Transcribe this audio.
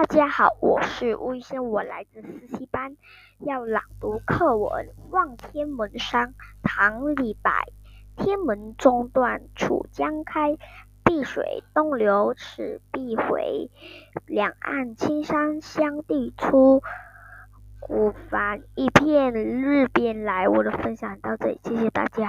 大家好，我是吴宇轩，我来自四七班，要朗读课文望天门山，唐李白，天门中断楚江开，碧水东流此必回，两岸青山相对出，孤帆一片日边来。我的分享到这里，谢谢大家。